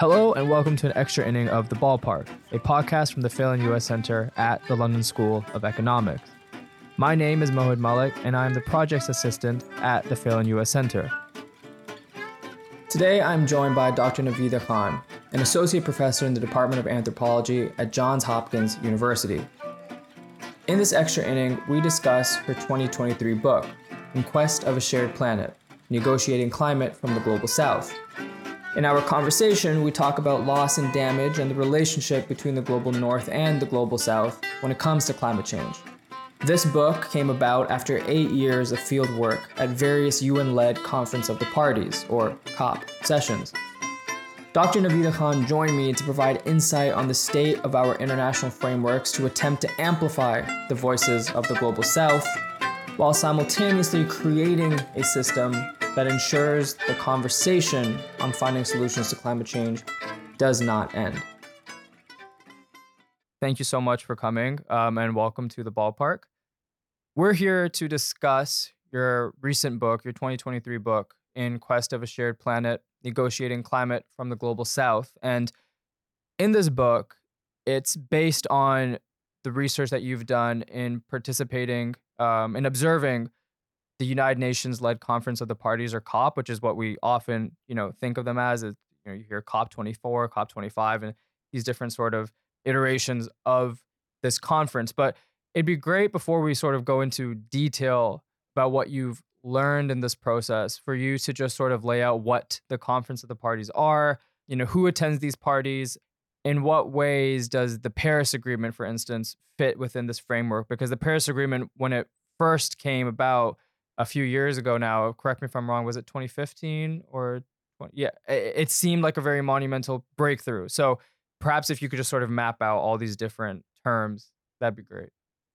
Hello, and welcome to an extra inning of The Ballpark, a podcast from the Phelan U.S. Center at the London School of Economics. My name is Mohid Malik, and I am the projects assistant at the Phelan U.S. Center. Today, I'm joined by Dr. Naveeda Khan, an associate professor in the Department of Anthropology at Johns Hopkins University. In this extra inning, we discuss her 2023 book, In Quest of a Shared Planet Negotiating Climate from the Global South. In our conversation, we talk about loss and damage and the relationship between the global north and the global south when it comes to climate change. This book came about after eight years of field work at various UN led Conference of the Parties, or COP, sessions. Dr. Naveeda Khan joined me to provide insight on the state of our international frameworks to attempt to amplify the voices of the global south while simultaneously creating a system that ensures the conversation on finding solutions to climate change does not end. Thank you so much for coming um, and welcome to the ballpark. We're here to discuss your recent book, your 2023 book, In Quest of a Shared Planet Negotiating Climate from the Global South. And in this book, it's based on the research that you've done in participating um, and observing the United Nations led Conference of the Parties or COP, which is what we often, you know, think of them as. you know, you hear COP 24, COP 25, and these different sort of iterations of this conference. But it'd be great before we sort of go into detail about what you've learned in this process for you to just sort of lay out what the Conference of the Parties are, you know, who attends these parties, in what ways does the Paris Agreement, for instance, fit within this framework? Because the Paris Agreement, when it first came about, a few years ago now. Correct me if I'm wrong. Was it 2015 or yeah? It, seemed like a very monumental breakthrough. So perhaps if you could just sort of map out all these different terms, that'd be great.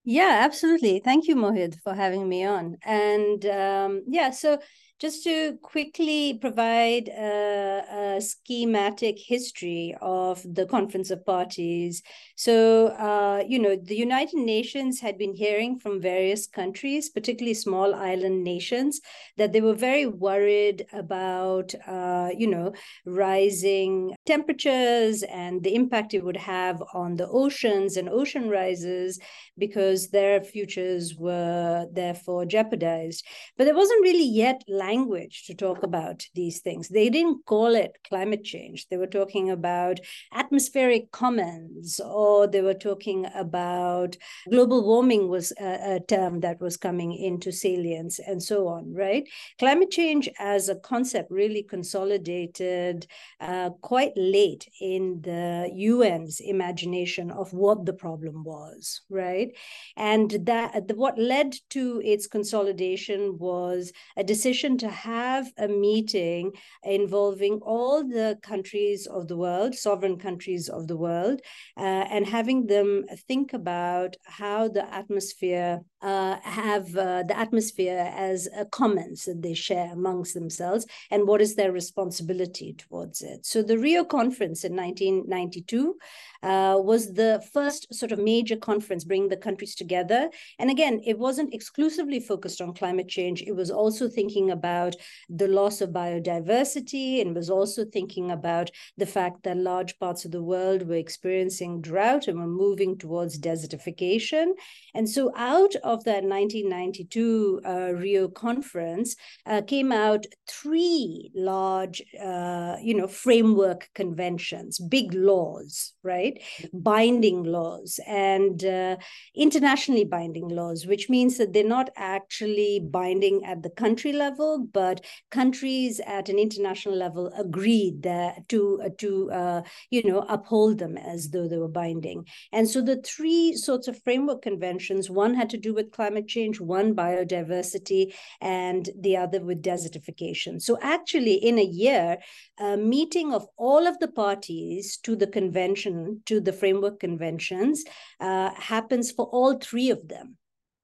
Yeah, absolutely. Thank you, Mohid, for having me on. And um, yeah, so just to quickly provide a, a, schematic history of the Conference of Parties. So, uh, you know, the United Nations had been hearing from various countries, particularly small island nations, that they were very worried about, uh, you know, rising temperatures and the impact it would have on the oceans and ocean rises because their futures were therefore jeopardized. But there wasn't really yet language to talk about these things. They didn't call it climate change. They were talking about atmospheric commons, or they were talking about global warming was a, a term that was coming into salience, and so on, right? Climate change as a concept really consolidated uh, quite late in the UN's imagination of what the problem was, right? And that what led to its consolidation was a decision to have a meeting involving all the countries of the world, sovereign countries of the world, uh, and having them think about how the atmosphere uh, have uh, the atmosphere as a commons that they share amongst themselves and what is their responsibility towards it. So the Rio conference in 1992 uh, was the first sort of major conference bringing the countries together. And again, it wasn't exclusively focused on climate change. It was also thinking about the loss of biodiversity and was also thinking about the fact that large parts of the world were experiencing drought and were moving towards desertification. And so out of that 1992 uh, Rio conference uh, came out three large, uh, you know, framework conventions, big laws, right? Binding laws and internationally binding laws, which means that they're not actually binding at the country level, but countries at an international level agreed that to to uh, you know uphold them as though they were binding. And so the three sorts of framework conventions, one had to do with climate change, one biodiversity, and the other with desertification. So actually, in a year, a meeting of all of the parties to the convention to the framework conventions uh, happens for all three of them.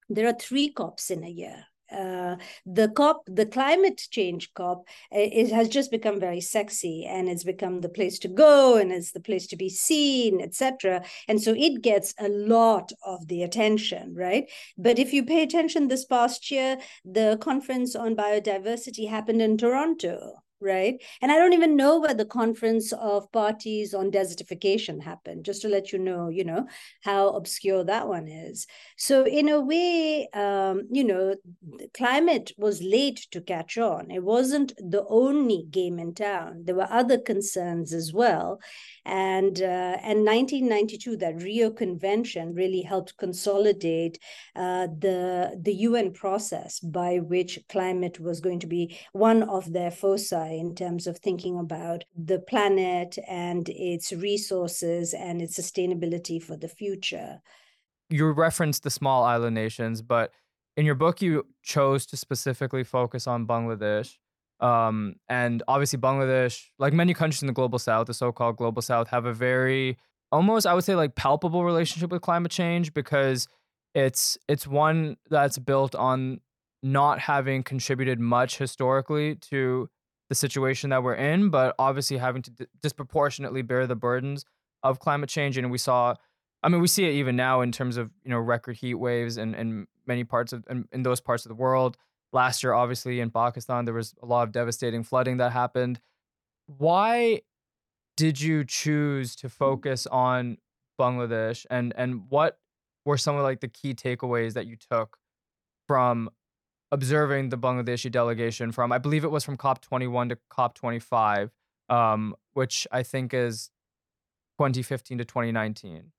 There are three COPs in a year. Uh, the COP, the climate change COP, it has just become very sexy and it's become the place to go and it's the place to be seen, etc. And so it gets a lot of the attention, right? But if you pay attention this past year, the conference on biodiversity happened in Toronto right? And I don't even know where the conference of parties on desertification happened, just to let you know, you know, how obscure that one is. So in a way, um, you know, climate was late to catch on. It wasn't the only game in town. There were other concerns as well. And, uh, and 1992, that Rio Convention really helped consolidate uh, the, the UN process by which climate was going to be one of their foci in terms of thinking about the planet and its resources and its sustainability for the future. You referenced the small island nations, but in your book, you chose to specifically focus on Bangladesh. Um, and obviously, Bangladesh, like many countries in the global south, the so called global south, have a very almost, I would say, like palpable relationship with climate change because it's it's one that's built on not having contributed much historically to the situation that we're in, but obviously having to d- disproportionately bear the burdens of climate change. And we saw, I mean, we see it even now in terms of you know record heat waves and in many parts of in, in those parts of the world. Last year, obviously in Pakistan, there was a lot of devastating flooding that happened. Why did you choose to mm. focus on Bangladesh, and and what were some of like the key takeaways that you took from observing the Bangladeshi delegation from, I believe it was from COP21 to COP25, um, which I think is 2015 to 2019.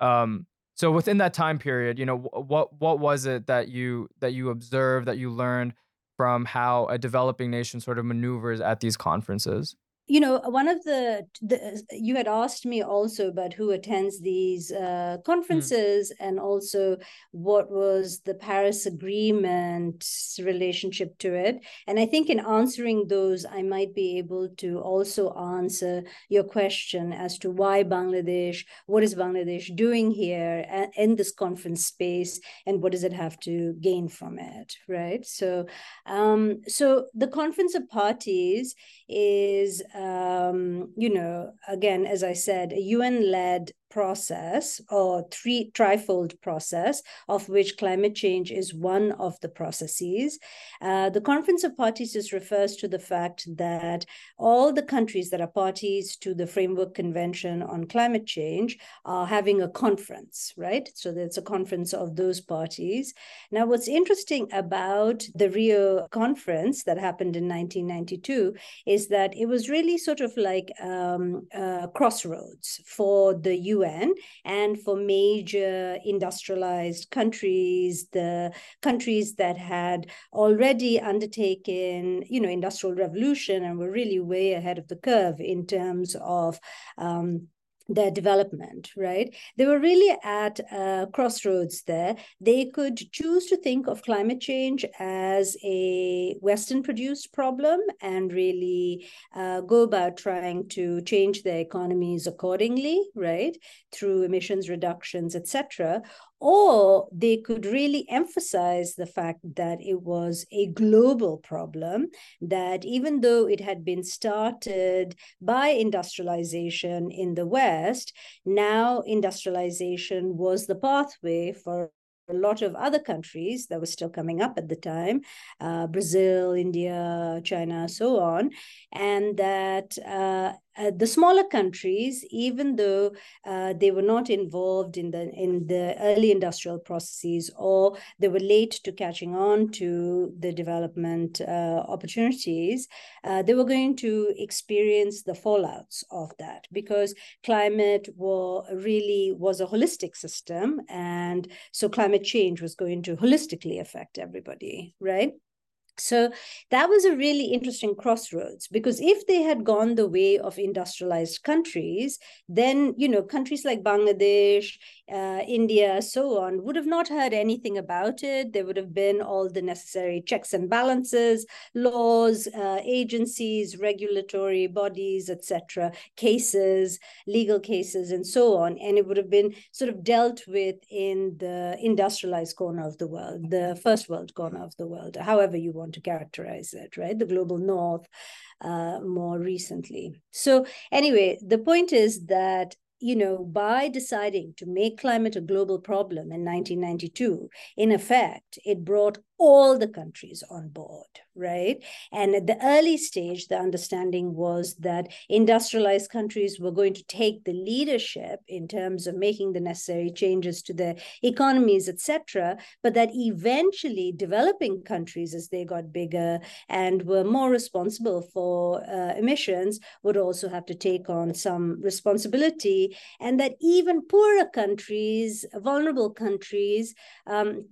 Um, so within that time period, you know, what what was it that you that you observed that you learned from how a developing nation sort of maneuvers at these conferences? You know one of the, the, you had asked me also about who attends these uh, hmm. conferences mm. and also what was the paris agreement's relationship to it and i think in answering those i might be able to also answer your question as to why bangladesh what is bangladesh doing here in this conference space and what does it have to gain from it right so um, so the conference of parties is um, you know, again, as I said, a UN led process or three trifold process of which climate change is one of the processes. Uh, the conference of parties just refers to the fact that all the countries that are parties to the framework convention on climate change are having a conference right? So that's a conference of those parties. Now what's interesting about the rio conference that happened in 1992 is that it was really sort of like um, uh, crossroads for the un UN and for major industrialized countries, the countries that had already undertaken, you know, industrial revolution and were really way ahead of the curve in terms of um, their development, right? They were really at a crossroads there. They could choose to think of climate change as a Western produced problem and really uh, go about trying to change their economies accordingly, right? Through emissions reductions, etc or they could really emphasize the fact that it was a global problem, that even though it had been started by industrialization in the West, now industrialization was the pathway for a lot of other countries that were still coming up at the time uh, Brazil, India, China, so on. And that uh, uh, the smaller countries, even though uh, they were not involved in the in the early industrial processes or they were late to catching on to the development uh, opportunities, uh, they were going to experience the fallouts of that because climate war really was a holistic system, and so climate change was going to holistically affect everybody, right? So that was a really interesting crossroads because if they had gone the way of industrialized countries, then you know countries like Bangladesh, uh, India, so on would have not heard anything about it. There would have been all the necessary checks and balances, laws, uh, agencies, regulatory bodies, etc., cases, legal cases, and so on, and it would have been sort of dealt with in the industrialized corner of the world, the first world corner of the world, however you want want to characterize it, right? The global north uh, more recently. So, anyway, the point is that you know, by deciding to make climate a global problem in 1992, in effect, it brought all the countries on board, right? And at the early stage, the understanding was that industrialized countries were going to take the leadership in terms of making the necessary changes to their economies, etc. But that eventually developing countries, as they got bigger and were more responsible for uh, emissions, would also have to take on some responsibility, and that even poorer countries, vulnerable countries, um,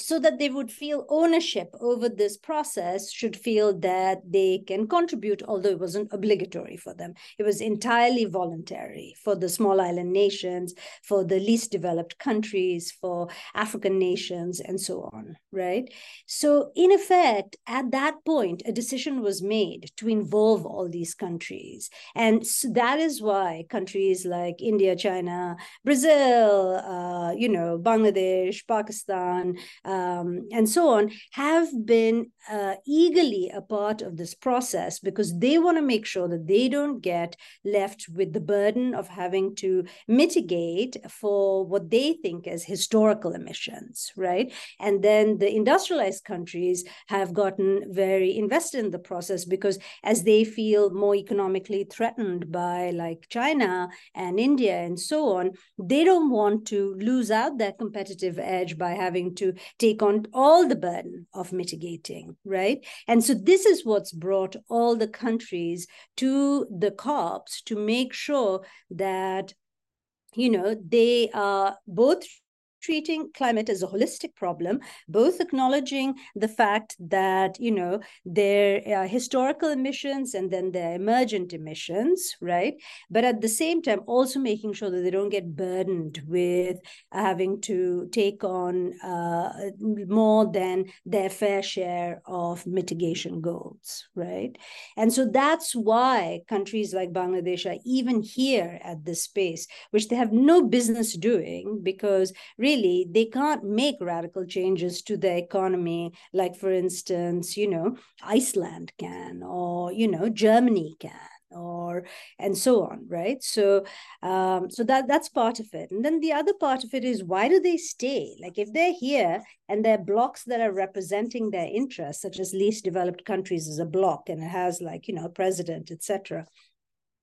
so that they would feel ownership over this process should feel that they can contribute although it wasn't obligatory for them. It was entirely voluntary for the small island nations for the least developed countries for african nations and so on right? So in effect at that point a decision was made to involve all these countries. And so that is why countries like india china brazil uh, you know bangladesh pakistan um, and so on, have been uh, eagerly a part of this process because they want to make sure that they don't get left with the burden of having to mitigate for what they think as historical emissions, right? And then the industrialized countries have gotten very invested in the process because as they feel more economically threatened by like China and India and so on, they don't want to lose out their competitive edge by having to take on all the burden of mitigating, right? And so this is what's brought all the countries to the COPs to make sure that you know they are both treating climate as a holistic problem, both acknowledging the fact that, you know, there are historical emissions and then there are emergent emissions, right? But at the same time, also making sure that they don't get burdened with having to take on uh, more than their fair share of mitigation goals, right? And so that's why countries like Bangladesh are even here at this space, which they have no business doing because really really they can't make radical changes to the economy. Like for instance you know iceland can or you know germany can or and so on right? So um so that that's part of it. And then the other part of it is why do they stay? Like if they're here and there are blocks that are representing their interests such as least developed countries as a block and it has like you know a president etc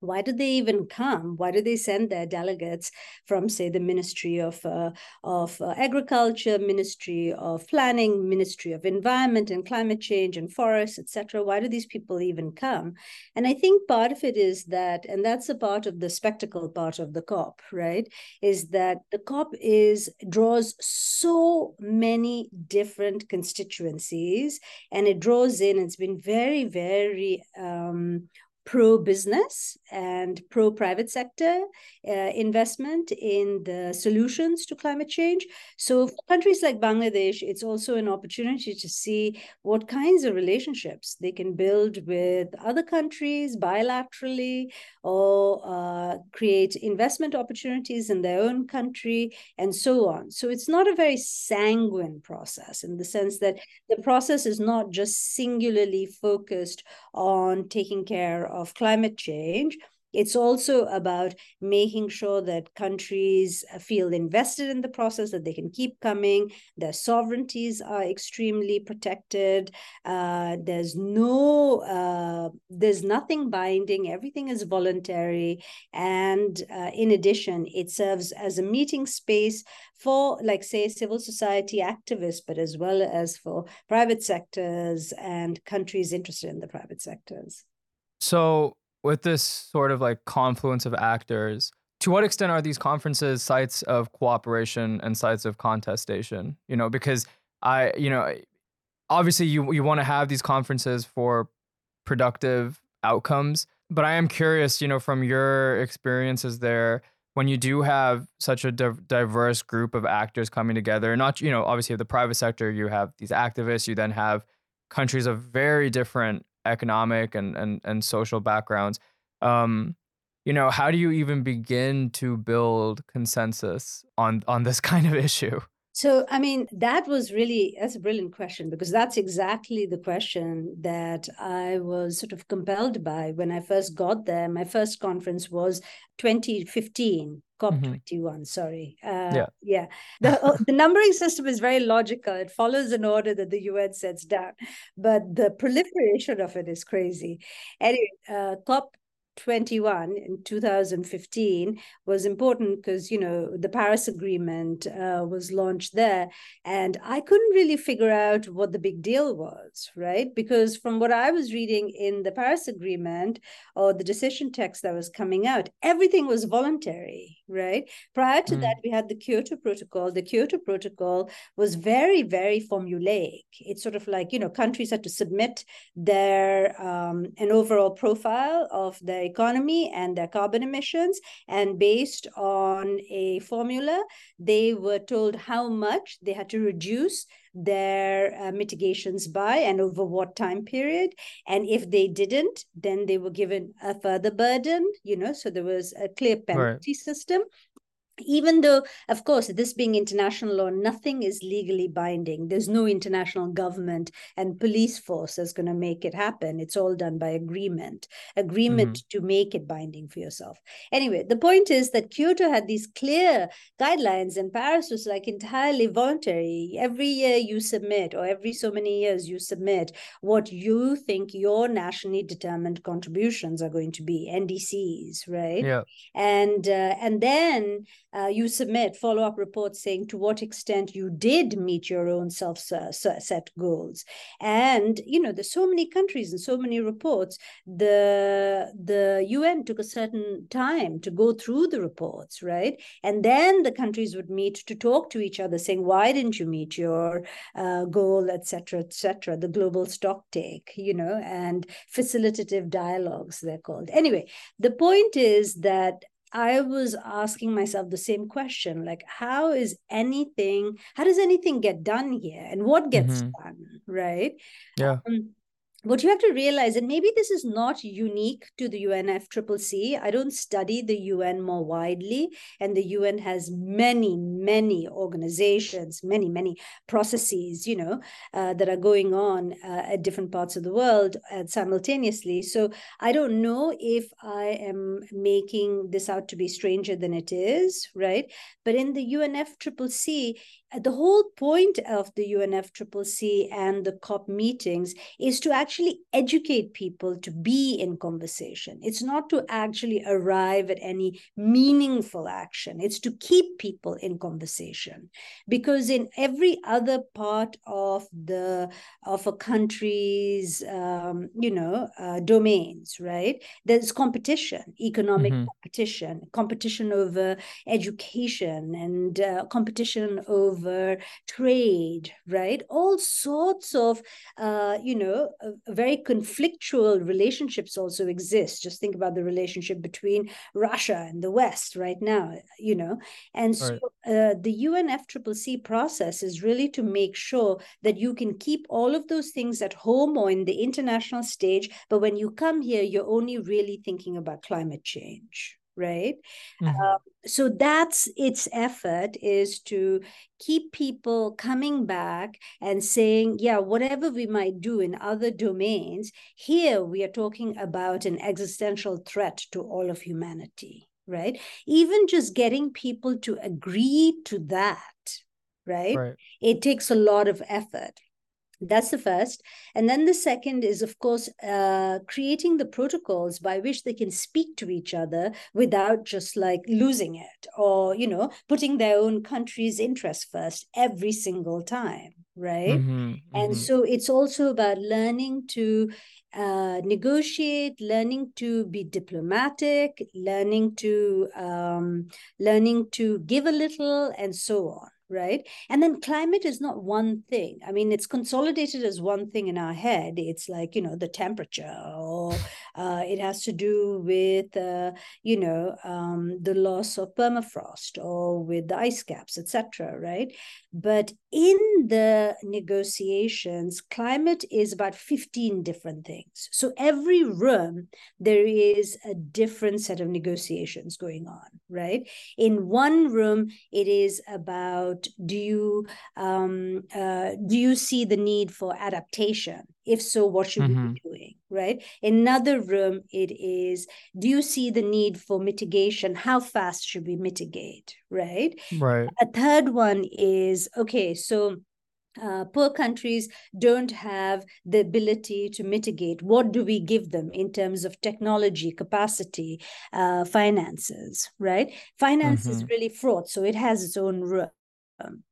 why do they even come? Why do they send their delegates from, say, the Ministry of uh, of uh, Agriculture, Ministry of Planning, Ministry of Environment and Climate Change and Forests, etc.? Why do these people even come? And I think part of it is that, and that's a part of the spectacle part of the COP, right? Is that the COP is draws so many different constituencies, and it draws in. It's been very, very um, pro business and pro private sector uh, investment in the solutions to climate change. So, for countries like Bangladesh, it's also an opportunity to see what kinds of relationships they can build with other countries bilaterally or uh, create investment opportunities in their own country and so on. So, it's not a very sanguine process in the sense that the process is not just singularly focused on taking care of climate change. It's also about making sure that countries feel invested in the process, that they can keep coming. Their sovereignties are extremely protected. Uh, there's no, uh, there's nothing binding. Everything is voluntary, and uh, in addition, it serves as a meeting space for, like, say, civil society activists, but as well as for private sectors and countries interested in the private sectors. So, with this sort of like confluence of actors, to what extent are these conferences sites of cooperation and sites of contestation? You know, because I, you know, obviously you you want to have these conferences for productive outcomes, but I am curious, you know, from your experiences there, when you do have such a diverse group of actors coming together, not you know, obviously the private sector, you have these activists, you then have countries of very different economic and and and social backgrounds um you know how do you even begin to build consensus on on this kind of issue So, I mean, that was really, that's a brilliant question because that's exactly the question that I was sort of compelled by when I first got there. My first conference was 2015, COP21, mm-hmm. sorry. Uh, yeah. Yeah. The, uh, the numbering system is very logical. It follows an order that the UN sets down, but the proliferation of it is crazy. Anyway, uh, COP 21 in 2015 was important because you know the paris agreement uh, was launched there and i couldn't really figure out what the big deal was right because from what i was reading in the paris agreement or the decision text that was coming out everything was voluntary right prior to mm. that we had the kyoto protocol the kyoto protocol was very very formulaic it's sort of like you know countries had to submit their um, an overall profile of their economy and their carbon emissions. And based on a formula, they were told how much they had to reduce their uh, mitigations by and over what time period. And if they didn't, then they were given a further burden, you know, so there was a clear penalty right. system even though of course this being international law nothing is legally binding. There's no international government and police force that's going to make it happen. It's all done by agreement. Agreement mm-hmm. to make it binding for yourself. Anyway the point is that kyoto had these clear guidelines and paris was like entirely voluntary. Every year you submit or every so many years you submit what you think your nationally determined contributions are going to be ndcs right? Yeah. And uh, and then uh, you submit follow-up reports saying to what extent you did meet your own self-set goals. And you know there's so many countries and so many reports. The the un took a certain time to go through the reports right? And then the countries would meet to talk to each other saying why didn't you meet your uh, goal etc etc the global stock take you know and facilitative dialogues they're called. Anyway the point is that I was asking myself the same question like, how is anything, how does anything get done here and what gets mm-hmm. done? Right. Yeah. Um, what you have to realize, and maybe this is not unique to the UNFCCC. I don't study the UN more widely, and the UN has many, many organizations, many, many processes, you know, uh, that are going on uh, at different parts of the world uh, simultaneously. So I don't know if I am making this out to be stranger than it is, right? But in the UNFCCC, the whole point of the UNFCCC and the COP meetings is to actually educate people to be in conversation. It's not to actually arrive at any meaningful action. It's to keep people in conversation. Because in every other part of the of a country's um, you know uh, domains, right? There's competition, economic mm-hmm. competition, competition over education, and uh, competition over over trade, right? All sorts of, uh, you know, uh, very conflictual relationships also exist. Just think about the relationship between Russia and the West right now, you know. And so uh, the UNFCCC process is really to make sure that you can keep all of those things at home or in the international stage. But when you come here, you're only really thinking about climate change right mm-hmm. um, so that's its effort is to keep people coming back and saying yeah whatever we might do in other domains here we are talking about an existential threat to all of humanity right even just getting people to agree to that right, right. it takes a lot of effort that's the first. And then the second is, of course, uh, creating the protocols by which they can speak to each other without just like losing it or, you know, putting their own country's interest first every single time. Right. Mm-hmm, and mm-hmm. so it's also about learning to uh, negotiate, learning to be diplomatic, learning to um, learning to give a little, and so on right? And then climate is not one thing. I mean, it's consolidated as one thing in our head. It's like, you know, the temperature, or uh, it has to do with, uh, you know, um, the loss of permafrost or with the ice caps, etc., right? But in the negotiations, climate is about 15 different things. So every room, there is a different set of negotiations going on, right? In one room, it is about about do you um, uh, do you see the need for adaptation if so what should mm-hmm. we be mm-hmm. doing right another room it is do you see the need for mitigation how fast should we mitigate right right a third one is okay so uh, poor countries don't have the ability to mitigate. What do we give them in terms of technology, capacity, uh, finances, right? Finance mm-hmm. is really fraught, so it has its own room.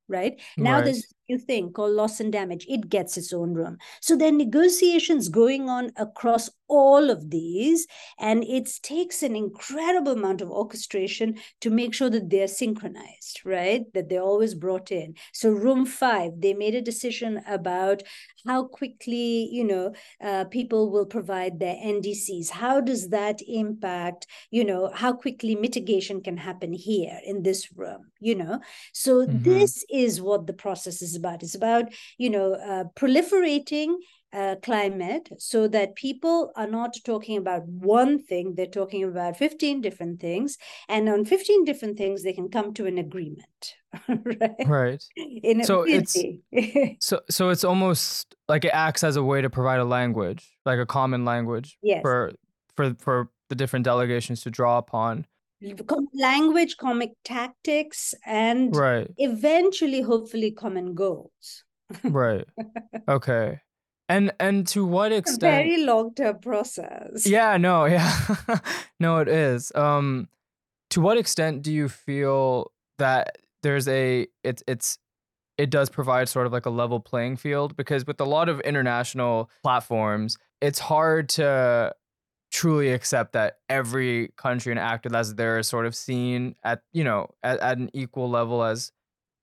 right now right. there's new thing called loss and damage it gets its own room. So there are negotiations going on across all of these and it takes an incredible amount of orchestration to make sure that they're synchronized right? That they're always brought in. So room five they made a decision about how quickly you know uh, people will provide their ndcs how does that impact you know how quickly mitigation can happen here in this room you know? So mm-hmm. this is what the process is about it's about you know uh, proliferating uh, climate so that people are not talking about one thing, they're talking about 15 different things. And on 15 different things, they can come to an agreement. right. Right. In so it's so so it's almost like it acts as a way to provide a language, like a common language yes. for for for the different delegations to draw upon language comic tactics and right eventually hopefully common goals right okay and and to what extent? very long term process. Yeah, no, yeah, no, it is. Um, to what extent do you feel that there's a it's it's it does provide sort of like a level playing field because with a lot of international platforms, it's hard to truly accept that every country and actor that's there is sort of seen at you know at, at an equal level as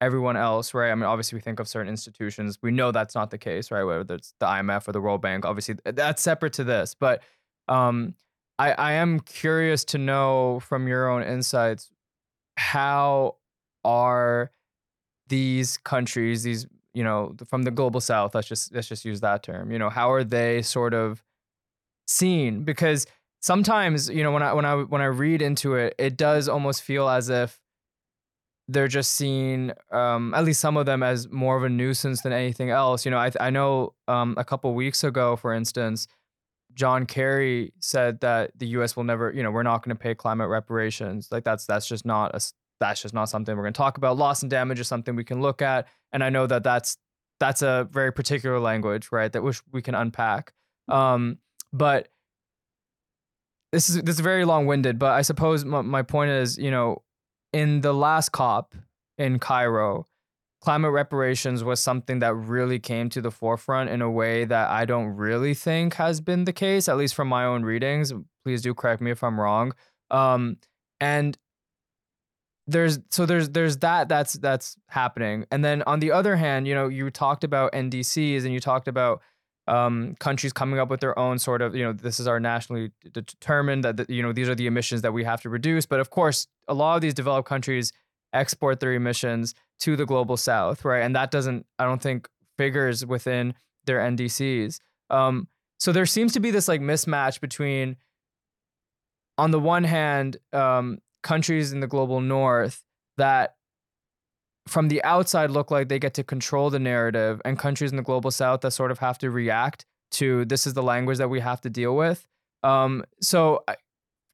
everyone else, right? I mean, obviously, we think of certain institutions. We know that's not the case, right? Whether it's the IMF or the World Bank, obviously, that's separate to this. But um, I, I am curious to know from your own insights how are these countries, these you know, from the global south. Let's just let's just use that term. You know, how are they sort of seen? Because sometimes, you know, when I when I when I read into it, it does almost feel as if they're just seen, um, at least some of them, as more of a nuisance than anything else. You know, I I know um, a couple weeks ago, for instance, John Kerry said that the U.S. will never, you know, we're not going to pay climate reparations. Like that's that's just not a that's just not something we're going to talk about. Loss and damage is something we can look at, and I know that that's that's a very particular language, right? That which we can unpack. Um, but this is this is very long winded. But I suppose my, my point is, you know, in the last COP in Cairo, climate reparations was something that really came to the forefront in a way that I don't really think has been the case, at least from my own readings. Please do correct me if I'm wrong. Um, and there's so there's there's that that's that's happening. And then on the other hand, you know, you talked about NDCs and you talked about um, countries coming up with their own sort of, you know, this is our nationally determined that, the, you know, these are the emissions that we have to reduce. But of course, a lot of these developed countries export their emissions to the global south, right? And that doesn't, I don't think, figures within their NDCs. Um, so there seems to be this like mismatch between, on the one hand, um, countries in the global north that from the outside look like they get to control the narrative and countries in the global south that sort of have to react to this is the language that we have to deal with. Um, so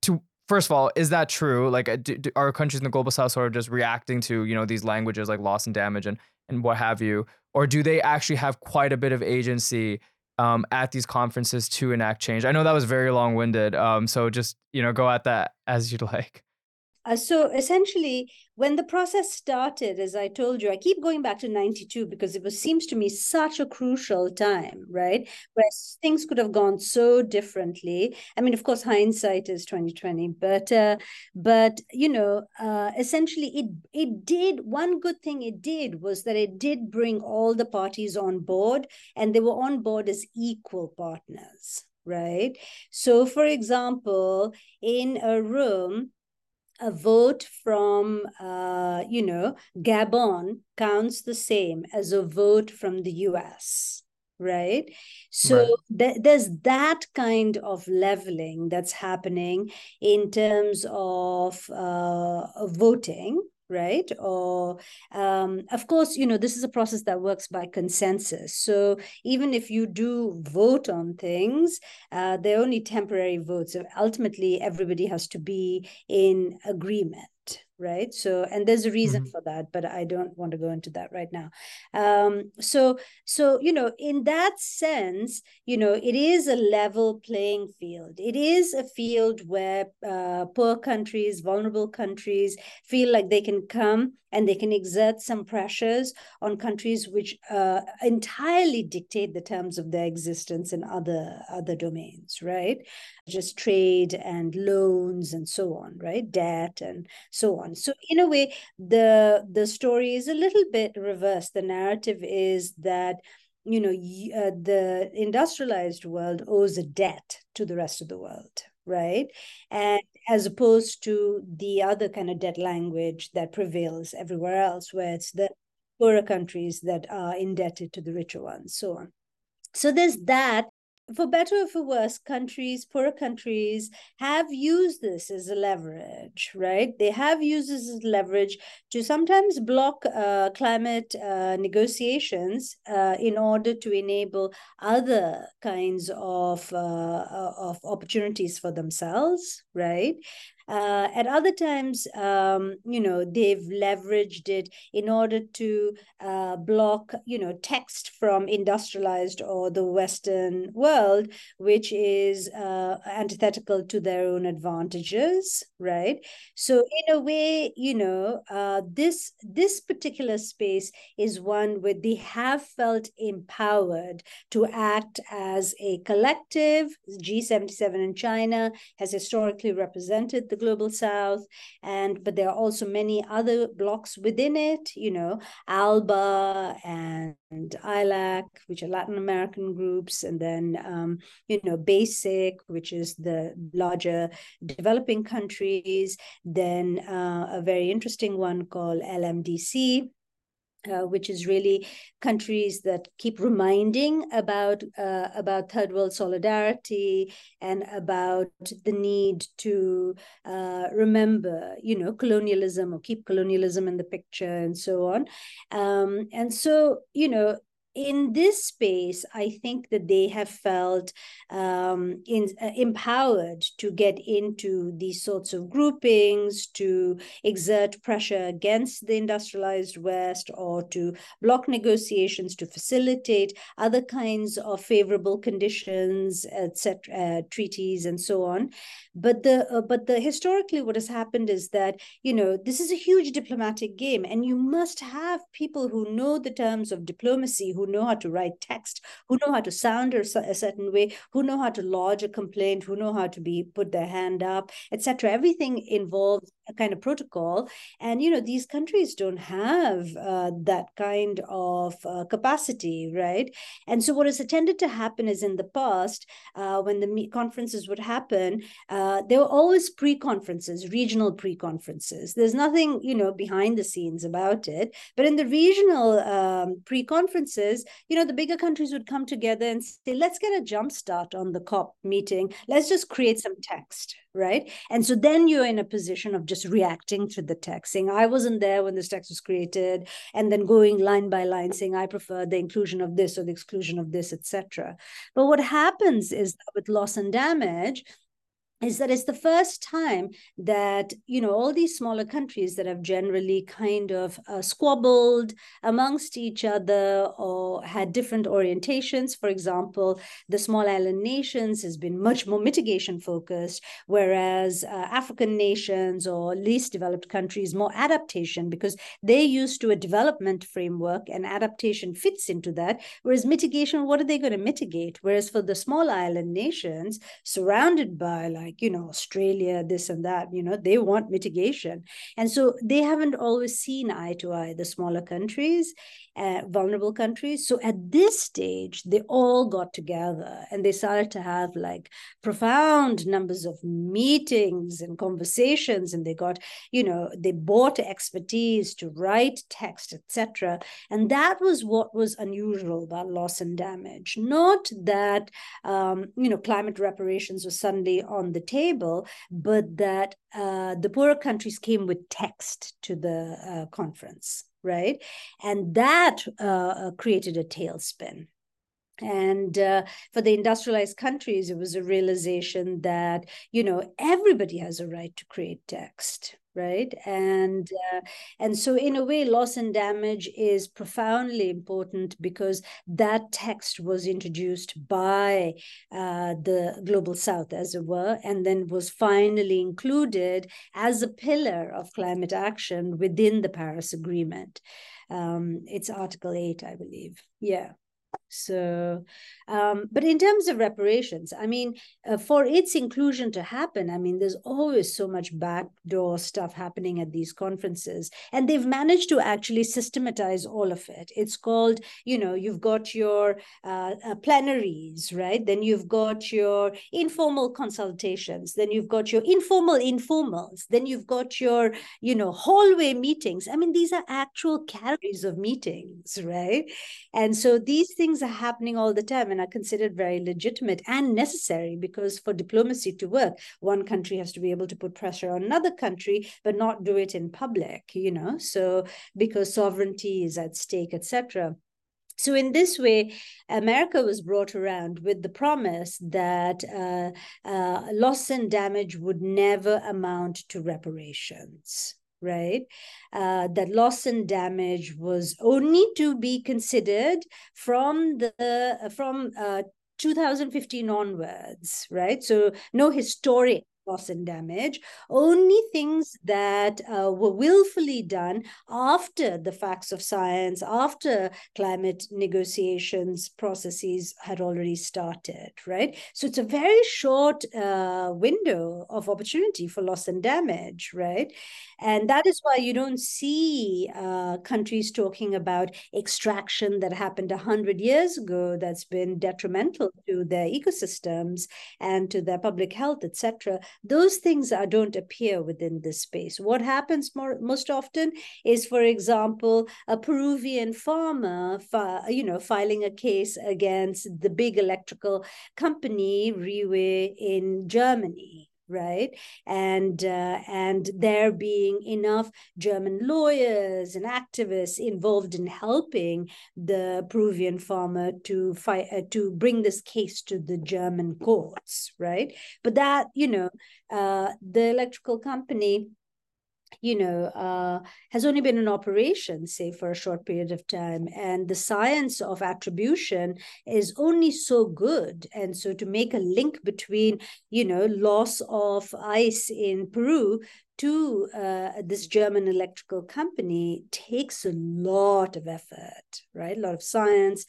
to first of all is that true? Like uh, do, do, are countries in the global south sort of just reacting to you know these languages like loss and damage and and what have you? Or do they actually have quite a bit of agency um, at these conferences to enact change? I know that was very long-winded um, so just you know go at that as you'd like uh, so essentially, when the process started, as I told you, I keep going back to 92 because it was seems to me such a crucial time, right? Where things could have gone so differently. I mean, of course, hindsight is 2020, but uh, but you know, uh, essentially it it did one good thing it did was that it did bring all the parties on board and they were on board as equal partners right so for example in a room a vote from, uh, you know, Gabon counts the same as a vote from the US, right? So right. Th- there's that kind of leveling that's happening in terms of uh, voting right? Or um, of course you know this is a process that works by consensus. So even if you do vote on things uh, they're only temporary votes. So ultimately everybody has to be in agreement right? So and there's a reason mm-hmm. for that but i don't want to go into that right now. Um so so you know in that sense you know it is a level playing field. It is a field where uh, poor countries vulnerable countries feel like they can come and they can exert some pressures on countries which uh, entirely dictate the terms of their existence in other other domains right? Just trade and loans and so on right? Debt and so on. So in a way the the story is a little bit reversed. The narrative is that you know uh, the industrialized world owes a debt to the rest of the world right? And as opposed to the other kind of debt language that prevails everywhere else where it's the poorer countries that are indebted to the richer ones so on. So there's that for better or for worse, countries, poorer countries, have used this as a leverage, right? They have used this as leverage to sometimes block uh, climate uh, negotiations uh, in order to enable other kinds of uh, of opportunities for themselves, right? Uh, at other times, um, you know, they've leveraged it in order to uh, block, you know, text from industrialized or the Western world, which is uh, antithetical to their own advantages, right? So in a way, you know, uh, this this particular space is one where they have felt empowered to act as a collective. G77 in China has historically represented the the global south and but there are also many other blocks within it you know alba and AILAC which are latin american groups and then um, you know basic which is the larger developing countries then uh, a very interesting one called lmdc uh, which is really countries that keep reminding about uh, about third world solidarity and about the need to uh, remember, you know, colonialism or keep colonialism in the picture and so on. Um, and so, you know, in this space, I think that they have felt um, in, uh, empowered to get into these sorts of groupings, to exert pressure against the industrialized West, or to block negotiations, to facilitate other kinds of favorable conditions, etc., uh, treaties, and so on. But the uh, but the historically, what has happened is that you know this is a huge diplomatic game, and you must have people who know the terms of diplomacy, who know how to write text, who know how to sound a, a certain way, who know how to lodge a complaint, who know how to be put their hand up, etc. Everything involves kind of protocol, and you know these countries don't have uh, that kind of uh, capacity, right? And so what has tended to happen is in the past, uh, when the conferences would happen, uh, there were always pre-conferences, regional pre-conferences. There's nothing you know behind the scenes about it, but in the regional um, pre-conferences, you know, the bigger countries would come together and say, let's get a jump start on the COP meeting. Let's just create some text, right? And so then you're in a position of just reacting to the text, saying, I wasn't there when this text was created, and then going line by line, saying, I prefer the inclusion of this or the exclusion of this, etc. But what happens is that with loss and damage, is that it's the first time that you know all these smaller countries that have generally kind of uh, squabbled amongst each other or had different orientations. For example the small island nations has been much more mitigation focused whereas uh, african nations or least developed countries more adaptation because they're used to a development framework and adaptation fits into that whereas mitigation what are they going to mitigate? Whereas for the small island nations surrounded by like like you know australia this and that you know they want mitigation. And so they haven't always seen eye to eye the smaller countries uh, vulnerable countries. So at this stage they all got together and they started to have like profound numbers of meetings and conversations. And they got you know they bought expertise to write text etc and that was what was unusual about loss and damage. Not that um, you know climate reparations was suddenly on the table, but that uh, the poorer countries came with text to the uh, conference, right? And that uh, uh, created a tailspin. And uh, for the industrialized countries, it was a realization that, you know, everybody has a right to create text, right? And uh, and so in a way loss and damage is profoundly important because that text was introduced by uh, the global south as it were and then was finally included as a pillar of climate action within the paris agreement. Um, it's article 8 i believe. Yeah so, um, but in terms of reparations, I mean, uh, for its inclusion to happen, I mean, there's always so much backdoor stuff happening at these conferences, and they've managed to actually systematize all of it. It's called, you know, you've got your uh, uh, plenaries, right? Then you've got your informal consultations. Then you've got your informal informals. Then you've got your, you know, hallway meetings. I mean, these are actual calories of meetings, right? And so these things are happening all the time and are considered very legitimate and necessary because for diplomacy to work, one country has to be able to put pressure on another country, but not do it in public, you know, so because sovereignty is at stake, etc. So, in this way, America was brought around with the promise that uh, uh, loss and damage would never amount to reparations right? Uh, that loss and damage was only to be considered from the from uh, 2015 onwards, right? So no historic loss and damage, only things that uh, were willfully done after the facts of science, after climate negotiations processes had already started, right? So it's a very short uh, window of opportunity for loss and damage, right? And that is why you don't see uh, countries talking about extraction that happened 100 years ago that's been detrimental to their ecosystems and to their public health, etc those things are, don't appear within this space. What happens more, most often is, for example, a Peruvian farmer, you know, filing a case against the big electrical company Rewe in Germany right? And uh, and there being enough german lawyers and activists involved in helping the peruvian farmer to fight uh, to bring this case to the german courts right? But that you know uh, the electrical company you know, uh, has only been in operation, say, for a short period of time. And the science of attribution is only so good. And so to make a link between, you know, loss of ice in Peru to uh, this German electrical company takes a lot of effort, right? A lot of science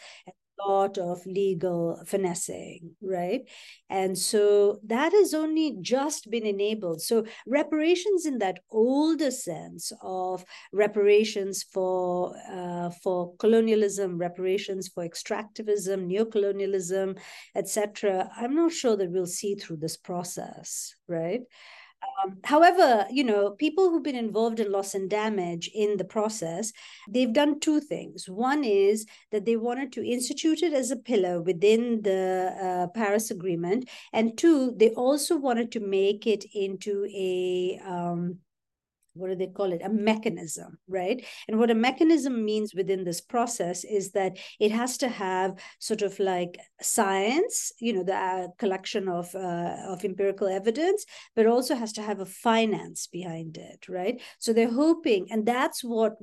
lot of legal finessing, right? And so that has only just been enabled. So reparations in that older sense of reparations for uh, for colonialism, reparations for extractivism, neocolonialism, etc. I'm not sure that we'll see through this process, right? Um, however, you know, people who've been involved in loss and damage in the process, they've done two things. One is that they wanted to institute it as a pillar within the uh, Paris Agreement, and two, they also wanted to make it into a um, what do they call it? A mechanism right? And what a mechanism means within this process is that it has to have sort of like science you know the uh, collection of uh, of empirical evidence but also has to have a finance behind it right? So they're hoping and that's what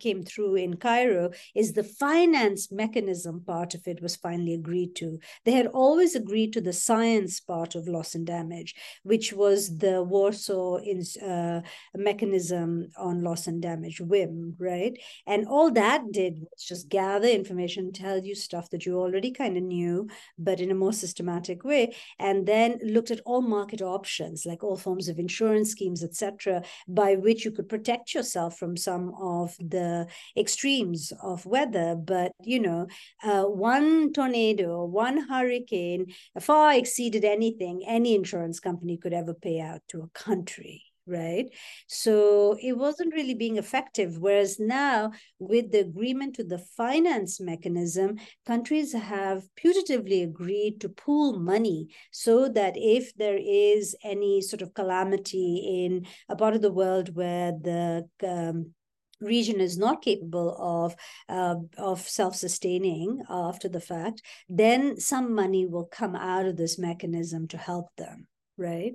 came through in cairo is the finance mechanism part of it was finally agreed to. They had always agreed to the science part of loss and damage which was the warsaw in, uh, mechanism mechanism on loss and damage, WIM, right? And all that did was just gather information, tell you stuff that you already kind of knew, but in a more systematic way, and then looked at all market options, like all forms of insurance schemes, etc., by which you could protect yourself from some of the extremes of weather. But you know, uh, one tornado, one hurricane far exceeded anything any insurance company could ever pay out to a country right? So it wasn't really being effective. Whereas now, with the agreement to the finance mechanism, countries have putatively agreed to pool money so that if there is any sort of calamity in a part of the world where the um, region is not capable of uh, of self-sustaining after the fact then some money will come out of this mechanism to help them right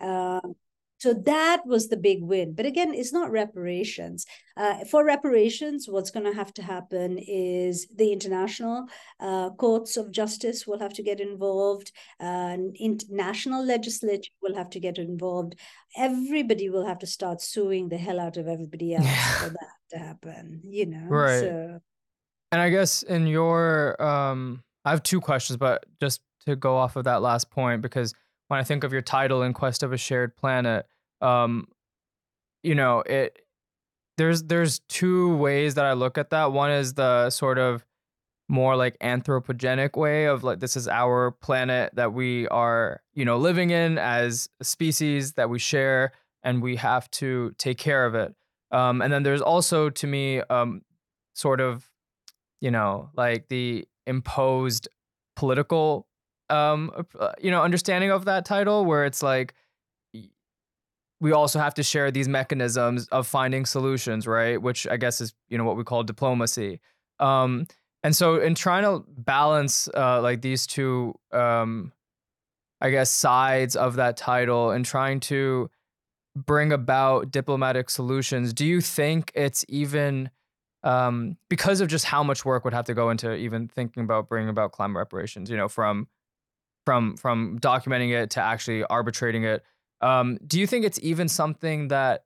uh, so that was the big win. But again, it's not reparations. Uh, for reparations, what's going to have to happen is the international uh, courts of justice will have to get involved, uh, international legislature will have to get involved. Everybody will have to start suing the hell out of everybody else yeah. for that to happen, you know? Right. So, and I guess in your, um, I have two questions, but just to go off of that last point, because when I think of your title in Quest of a Shared Planet, um, you know, it there's there's two ways that I look at that. One is the sort of more like anthropogenic way of like this is our planet that we are, you know, living in as a species that we share and we have to take care of it. Um, and then there's also to me um, sort of, you know, like the imposed political um, uh, you know, understanding of that title where it's like we also have to share these mechanisms of finding solutions, right? Which I guess is you know what we call diplomacy. Um, and so in trying to balance uh, like these two, um, I guess sides of that title and trying to bring about diplomatic solutions, do you think it's even um, because of just how much work would have to go into even thinking about bringing about climate reparations? You know, from from from documenting it to actually arbitrating it um, do you think it's even something that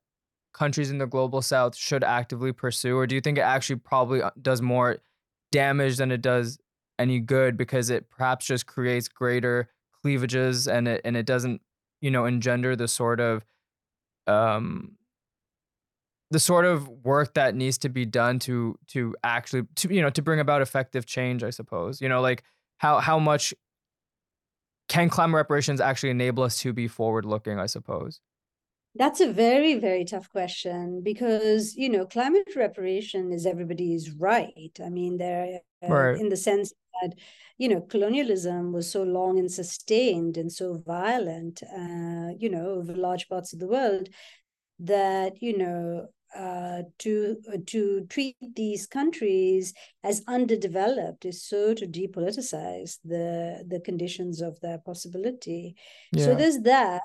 countries in the global south should actively pursue, or do you think it actually probably uh, does more damage than it does any good because it perhaps just creates greater cleavages and it and it doesn't you know engender the sort of um the sort of work that needs to be done to to actually to you know to bring about effective change i suppose? You know like how how much can climate reparations actually enable us to be forward looking i suppose that's a very very tough question because you know climate reparation is everybody's right i mean they're uh, right. in the sense that you know colonialism was so long and sustained and so violent uh, you know over large parts of the world that you know uh, to uh, to treat these countries as underdeveloped is so to depoliticize the the conditions of their possibility. Yeah. So there's that.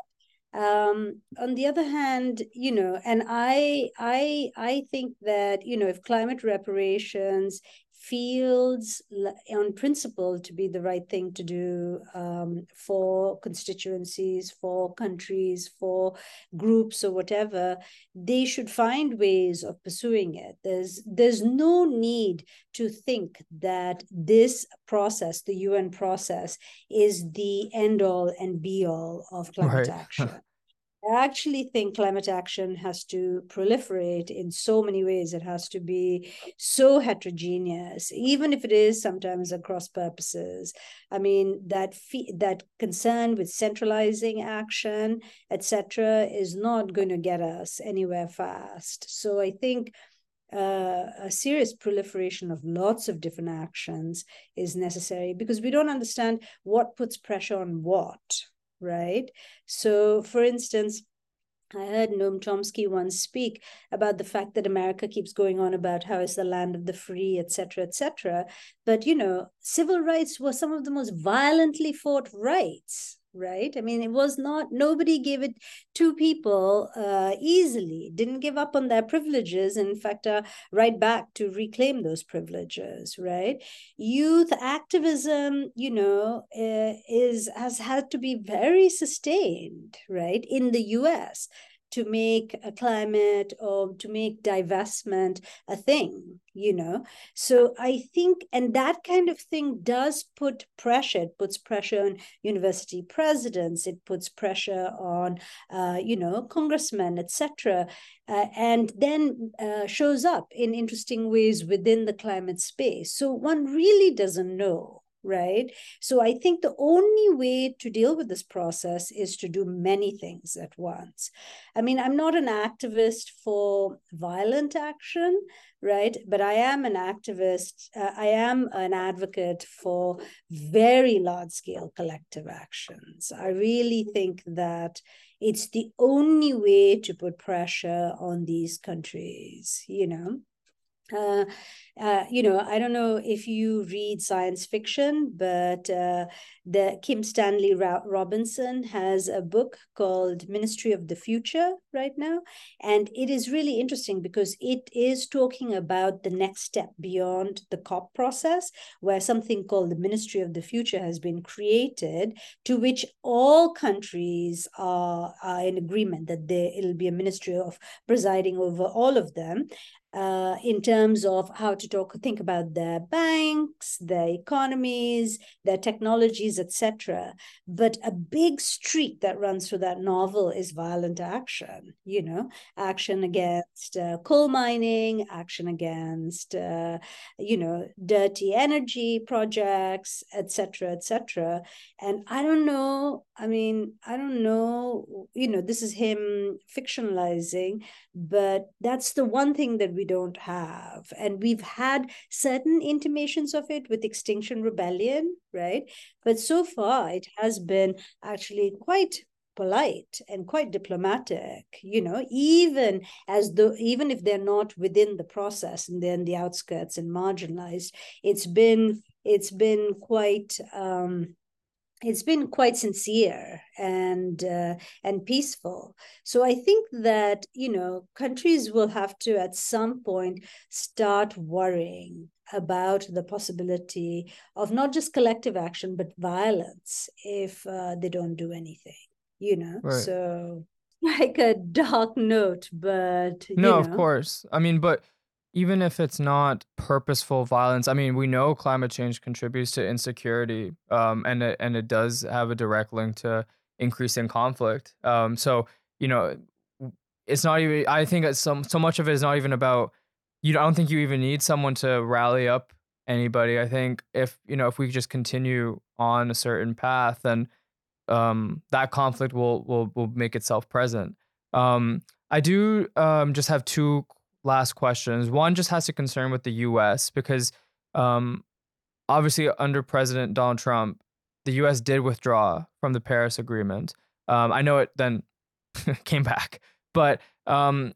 Um, on the other hand, you know, and I I I think that you know if climate reparations feels on principle to be the right thing to do um, for constituencies, for countries, for groups or whatever, they should find ways of pursuing it. There's there's no need to think that this process, the UN process, is the end all and be all of climate right. action. I actually think climate action has to proliferate in so many ways. It has to be so heterogeneous, even if it is sometimes across purposes. I mean, that fee- that concern with centralizing action, etc., is not going to get us anywhere fast. So I think uh, a serious proliferation of lots of different actions is necessary because we don't understand what puts pressure on what right? So, for instance, I heard Noam Chomsky once speak about the fact that America keeps going on about how it's the land of the free, et cetera, et cetera. But, you know, civil rights were some of the most violently fought rights right? I mean it was not nobody gave it to people uh, easily didn't give up on their privileges in fact uh, right back to reclaim those privileges right? Youth activism you know uh, is has had to be very sustained right in the us to make a climate or to make divestment a thing you know? So i think and that kind of thing does put pressure. It puts pressure on university presidents. It puts pressure on uh, you know congressmen etc uh, and then uh, shows up in interesting ways within the climate space. So one really doesn't know right? So I think the only way to deal with this process is to do many things at once. I mean, I'm not an activist for violent action, right? But I am an activist, uh, I am an advocate for very large scale collective actions. I really think that it's the only way to put pressure on these countries, you know? Uh, uh, you know, I don't know if you read science fiction, but uh, the Kim Stanley Robinson has a book called Ministry of the Future right now, and it is really interesting because it is talking about the next step beyond the COP process, where something called the Ministry of the Future has been created, to which all countries are, are in agreement that there it'll be a ministry of presiding over all of them, uh, in terms of how to talk, think about their banks, their economies, their technologies, etc. But a big streak that runs through that novel is violent action. You know, action against uh, coal mining, action against, uh, you know, dirty energy projects, etc., etc. And I don't know. I mean, I don't know. You know, this is him fictionalizing, but that's the one thing that we don't have. And we've had certain intimations of it with Extinction Rebellion, right? But so far, it has been actually quite polite and quite diplomatic you know even as though even if they're not within the process and they're in the outskirts and marginalized it's been it's been quite um it's been quite sincere and uh, and peaceful so i think that you know countries will have to at some point start worrying about the possibility of not just collective action but violence if uh, they don't do anything you know right. so like a dark note but no know. of course i mean but even if it's not purposeful violence, I mean, we know climate change contributes to insecurity, um, and it and it does have a direct link to increasing conflict. Um, so you know, it's not even. I think some so much of it is not even about. You know, i don't think you even need someone to rally up anybody. I think if you know if we just continue on a certain path, then um, that conflict will will will make itself present. Um, I do um, just have two last questions. One just has to concern with the U.S. because um, obviously under President Donald Trump, the U.S. did withdraw from the Paris Agreement. Um, I know it then came back, but um,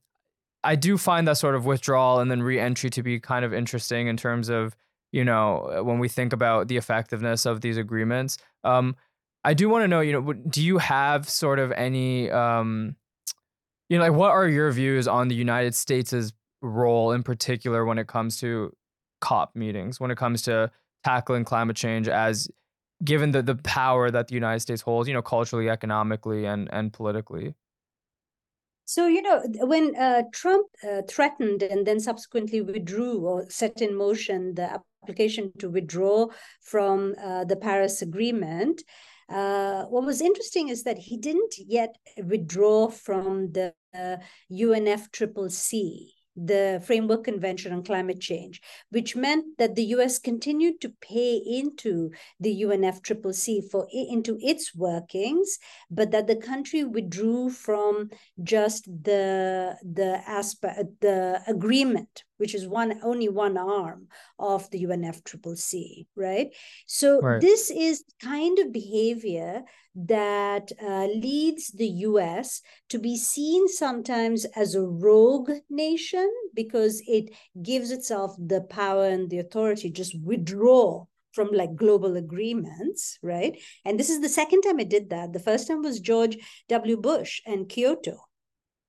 I do find that sort of withdrawal and then re-entry to be kind of interesting in terms of you know when we think about the effectiveness of these agreements. Um, I do want to know, you know, do you have sort of any um, you know, like what are your views on the United States' role in particular when it comes to COP meetings, when it comes to tackling climate change as given the, the power that the United States holds, you know, culturally, economically, and, and politically? So, you know, when uh, Trump uh, threatened and then subsequently withdrew or set in motion the application to withdraw from uh, the Paris Agreement, uh, what was interesting is that he didn't yet withdraw from the uh, UNFCCC, the Framework Convention on Climate Change, which meant that the US continued to pay into the UNFCCC for into its workings, but that the country withdrew from just the the aspect the agreement which is one only one arm of the UNFCCC, right? So right. this is kind of behavior that uh, leads the US to be seen sometimes as a rogue nation because it gives itself the power and the authority just withdraw from like global agreements, right? And this is the second time it did that. The first time was George W. Bush and Kyoto,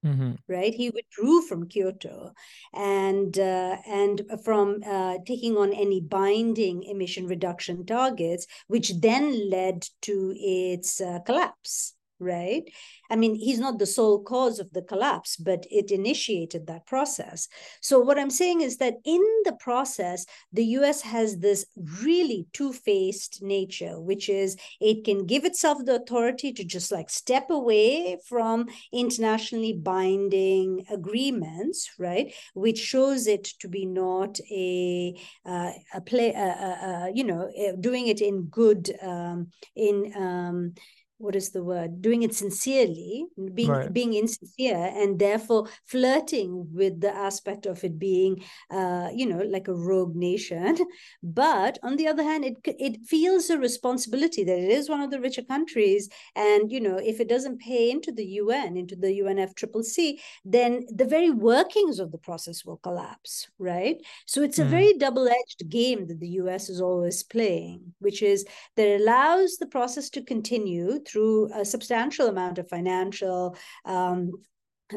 Mm-hmm. Right, he withdrew from Kyoto, and uh, and from uh, taking on any binding emission reduction targets, which then led to its uh, collapse. Right? I mean, he's not the sole cause of the collapse, but it initiated that process. So, what I'm saying is that in the process, the US has this really two faced nature, which is it can give itself the authority to just like step away from internationally binding agreements, right? Which shows it to be not a, uh, a play, uh, uh, uh you know, doing it in good, um, in, um, what is the word doing it sincerely being right. being insincere and therefore flirting with the aspect of it being uh, you know like a rogue nation but on the other hand it it feels a responsibility that it is one of the richer countries and you know if it doesn't pay into the UN into the UNFCCC then the very workings of the process will collapse right so it's a mm. very double-edged game that the US is always playing which is that it allows the process to continue through a substantial amount of financial um,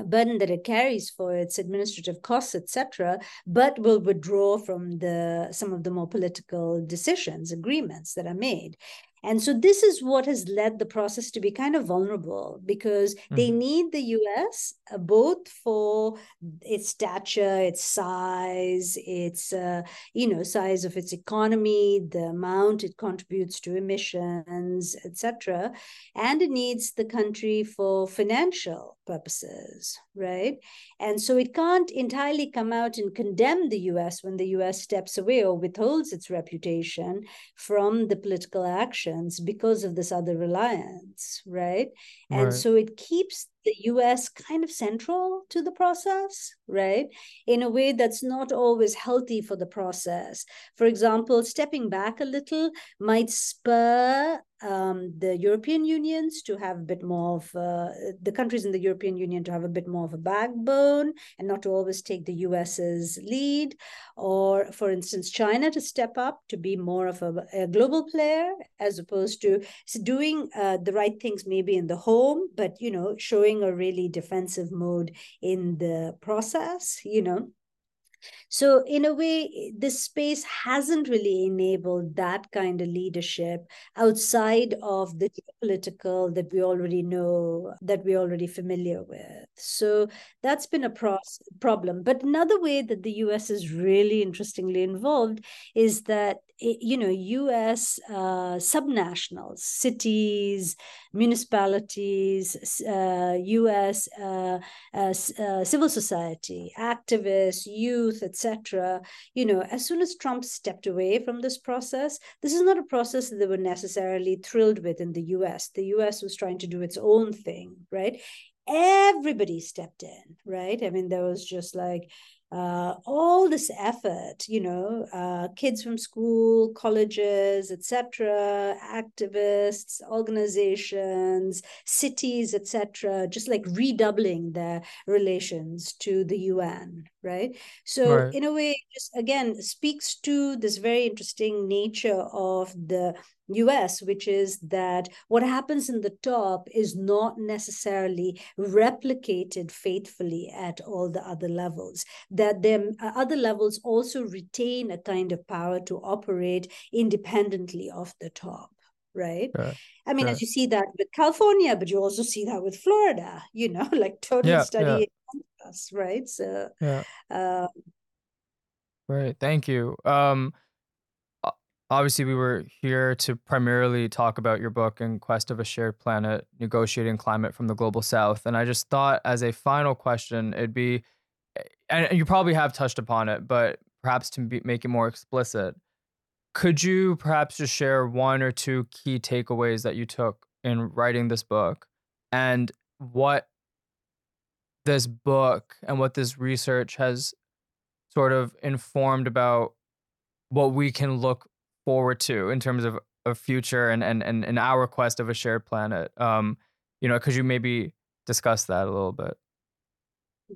burden that it carries for its administrative costs etc but will withdraw from the some of the more political decisions agreements that are made and so this is what has led the process to be kind of vulnerable because mm-hmm. they need the US uh, both for its stature, its size, its uh, you know size of its economy, the amount it contributes to emissions, etc. And it needs the country for financial purposes, right? And so it can't entirely come out and condemn the US when the US steps away or withholds its reputation from the political actions because of this other reliance, right? And right. so it keeps the US kind of central to the process, right? In a way that's not always healthy for the process. For example, stepping back a little might spur um, the European unions to have a bit more of uh, the countries in the European Union to have a bit more of a backbone and not to always take the US's lead, or for instance, China to step up to be more of a, a global player as opposed to doing uh, the right things maybe in the home, but you know showing a really defensive mode in the process. You know, so, in a way, this space hasn't really enabled that kind of leadership outside of the political that we already know, that we're already familiar with. So, that's been a pro- problem. But another way that the US is really interestingly involved is that you know, U.S. Uh, subnationals, cities, municipalities, uh, U.S. Uh, uh, uh, civil society, activists, youth, etc. You know, as soon as Trump stepped away from this process, this is not a process that they were necessarily thrilled with in the U.S. The U.S. was trying to do its own thing, right? Everybody stepped in, right? I mean, there was just like uh, all this effort, you know, uh, kids from school, colleges, etc., activists, organizations, cities, etc., just like redoubling their relations to the UN, right? So, right. in a way, just again speaks to this very interesting nature of the US, which is that what happens in the top is not necessarily replicated faithfully at all the other levels, that the uh, other levels also retain a kind of power to operate independently of the top right? Yeah. I mean, yeah. as you see that with California, but you also see that with Florida, you know, like total yeah, study us, right? So, yeah. Uh, right. Thank you. Um, obviously we were here to primarily talk about your book in quest of a shared planet negotiating climate from the global south and i just thought as a final question it'd be and you probably have touched upon it but perhaps to be, make it more explicit could you perhaps just share one or two key takeaways that you took in writing this book? And what this book and what this research has sort of informed about what we can look forward to in terms of a future and and and, our quest of a shared planet um you know could you maybe discuss that a little bit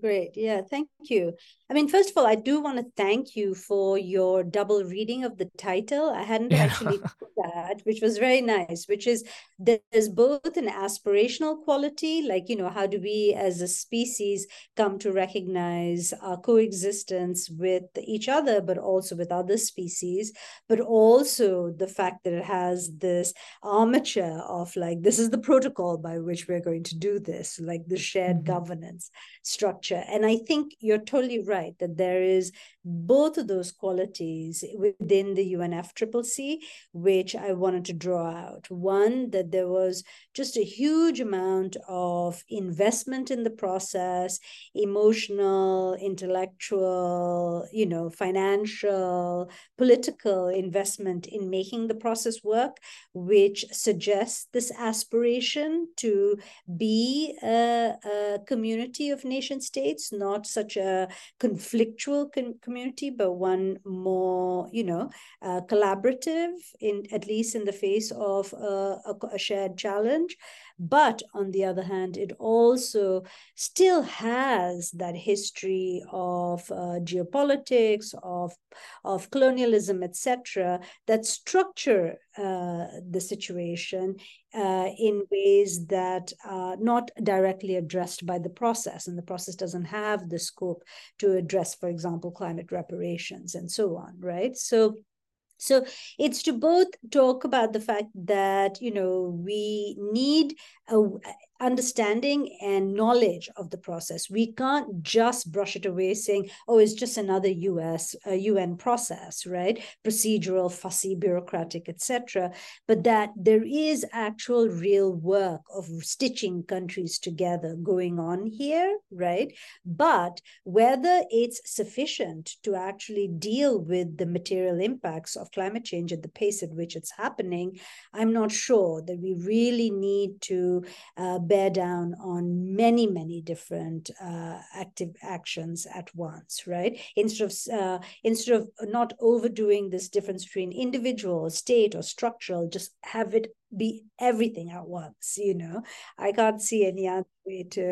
Great. Yeah, thank you. I mean, first of all, I do want to thank you for your double reading of the title. I hadn't yeah. actually that, which was very nice, which is there's both an aspirational quality, like, you know, how do we as a species come to recognize our coexistence with each other, but also with other species, but also the fact that it has this armature of like, this is the protocol by which we're going to do this, like the shared mm-hmm. governance structure And I think you're totally right that there is both of those qualities within the UNFCCC, which I wanted to draw out. One, that there was just a huge amount of investment in the process, emotional, intellectual, you know, financial, political investment in making the process work, which suggests this aspiration to be a, a community of nation states, not such a conflictual con- community, but one more, you know, uh, collaborative in at least in the face of a, a shared challenge. But on the other hand, it also still has that history of uh, geopolitics, of, of colonialism, etc., that structure uh, the situation uh, in ways that are not directly addressed by the process. And the process doesn't have the scope to address, for example, climate reparations and so on, right? So so it's to both talk about the fact that you know we need a, understanding and knowledge of the process. We can't just brush it away saying, oh, it's just another US, uh, UN process, right? Procedural, fussy, bureaucratic, etc. But that there is actual real work of stitching countries together going on here, right? But whether it's sufficient to actually deal with the material impacts of climate change at the pace at which it's happening, I'm not sure that we really need to uh, bear down on many, many different uh, active actions at once, right? Instead of uh, instead of not overdoing this difference between individual, state, or structural, just have it be everything at once you know i can't see any other way to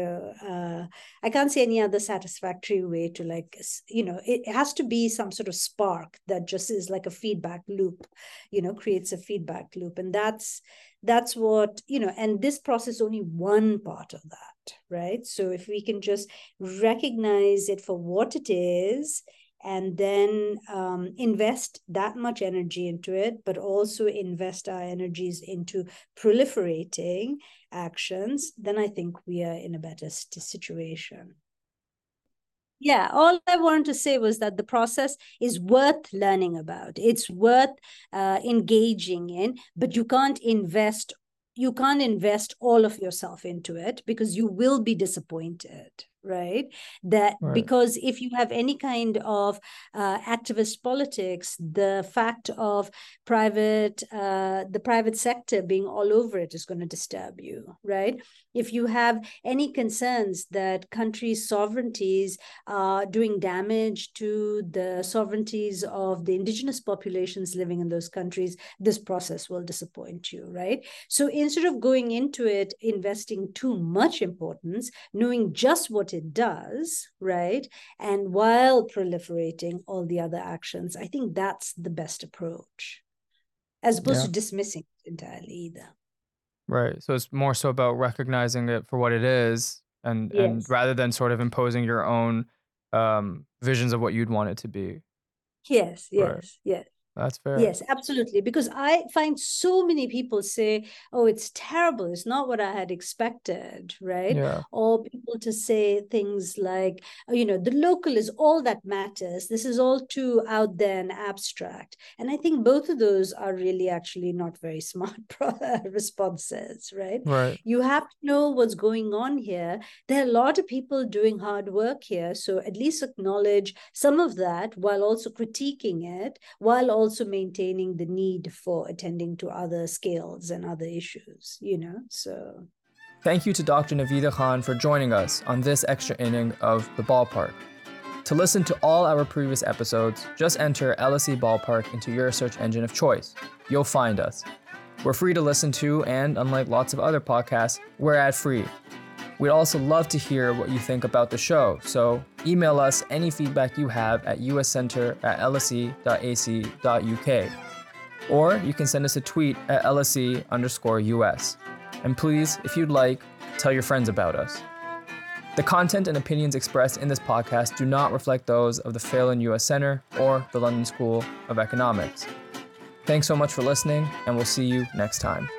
uh, i can't see any other satisfactory way to like you know it has to be some sort of spark that just is like a feedback loop you know creates a feedback loop and that's that's what you know and this process only one part of that right so if we can just recognize it for what it is and then um, invest that much energy into it, but also invest our energies into proliferating actions, then I think we are in a better situation. Yeah, all I wanted to say was that the process is worth learning about. It's worth uh, engaging in, but you can't invest you can't invest all of yourself into it because you will be disappointed right? That right. because if you have any kind of uh, activist politics the fact of private uh, the private sector being all over it is going to disturb you right? If you have any concerns that countries sovereignties are doing damage to the sovereignties of the indigenous populations living in those countries this process will disappoint you right? So instead of going into it investing too much importance knowing just what it does, right? And while proliferating all the other actions, I think that's the best approach, as opposed yeah. to dismissing it entirely either. Right. So it's more so about recognizing it for what it is, and yes. and rather than sort of imposing your own um, visions of what you'd want it to be. Yes. Yes. Right. Yes. That's fair. Yes, absolutely. Because I find so many people say, oh, it's terrible. It's not what I had expected, right? Yeah. Or people to say things like, oh, you know, the local is all that matters. This is all too out there and abstract. And I think both of those are really actually not very smart responses, right? Right. You have to know what's going on here. There are a lot of people doing hard work here. So at least acknowledge some of that while also critiquing it, while also also maintaining the need for attending to other skills and other issues, you know? So. Thank you to Dr. Naveeda Khan for joining us on this extra inning of The Ballpark. To listen to all our previous episodes, just enter LSE Ballpark into your search engine of choice. You'll find us. We're free to listen to, and unlike lots of other podcasts, we're ad free. We'd also love to hear what you think about the show, so email us any feedback you have at uscenter at lse.ac.uk. Or you can send us a tweet at lse underscore us. And please, if you'd like, tell your friends about us. The content and opinions expressed in this podcast do not reflect those of the Phelan U.S. Center or the London School of Economics. Thanks so much for listening, and we'll see you next time.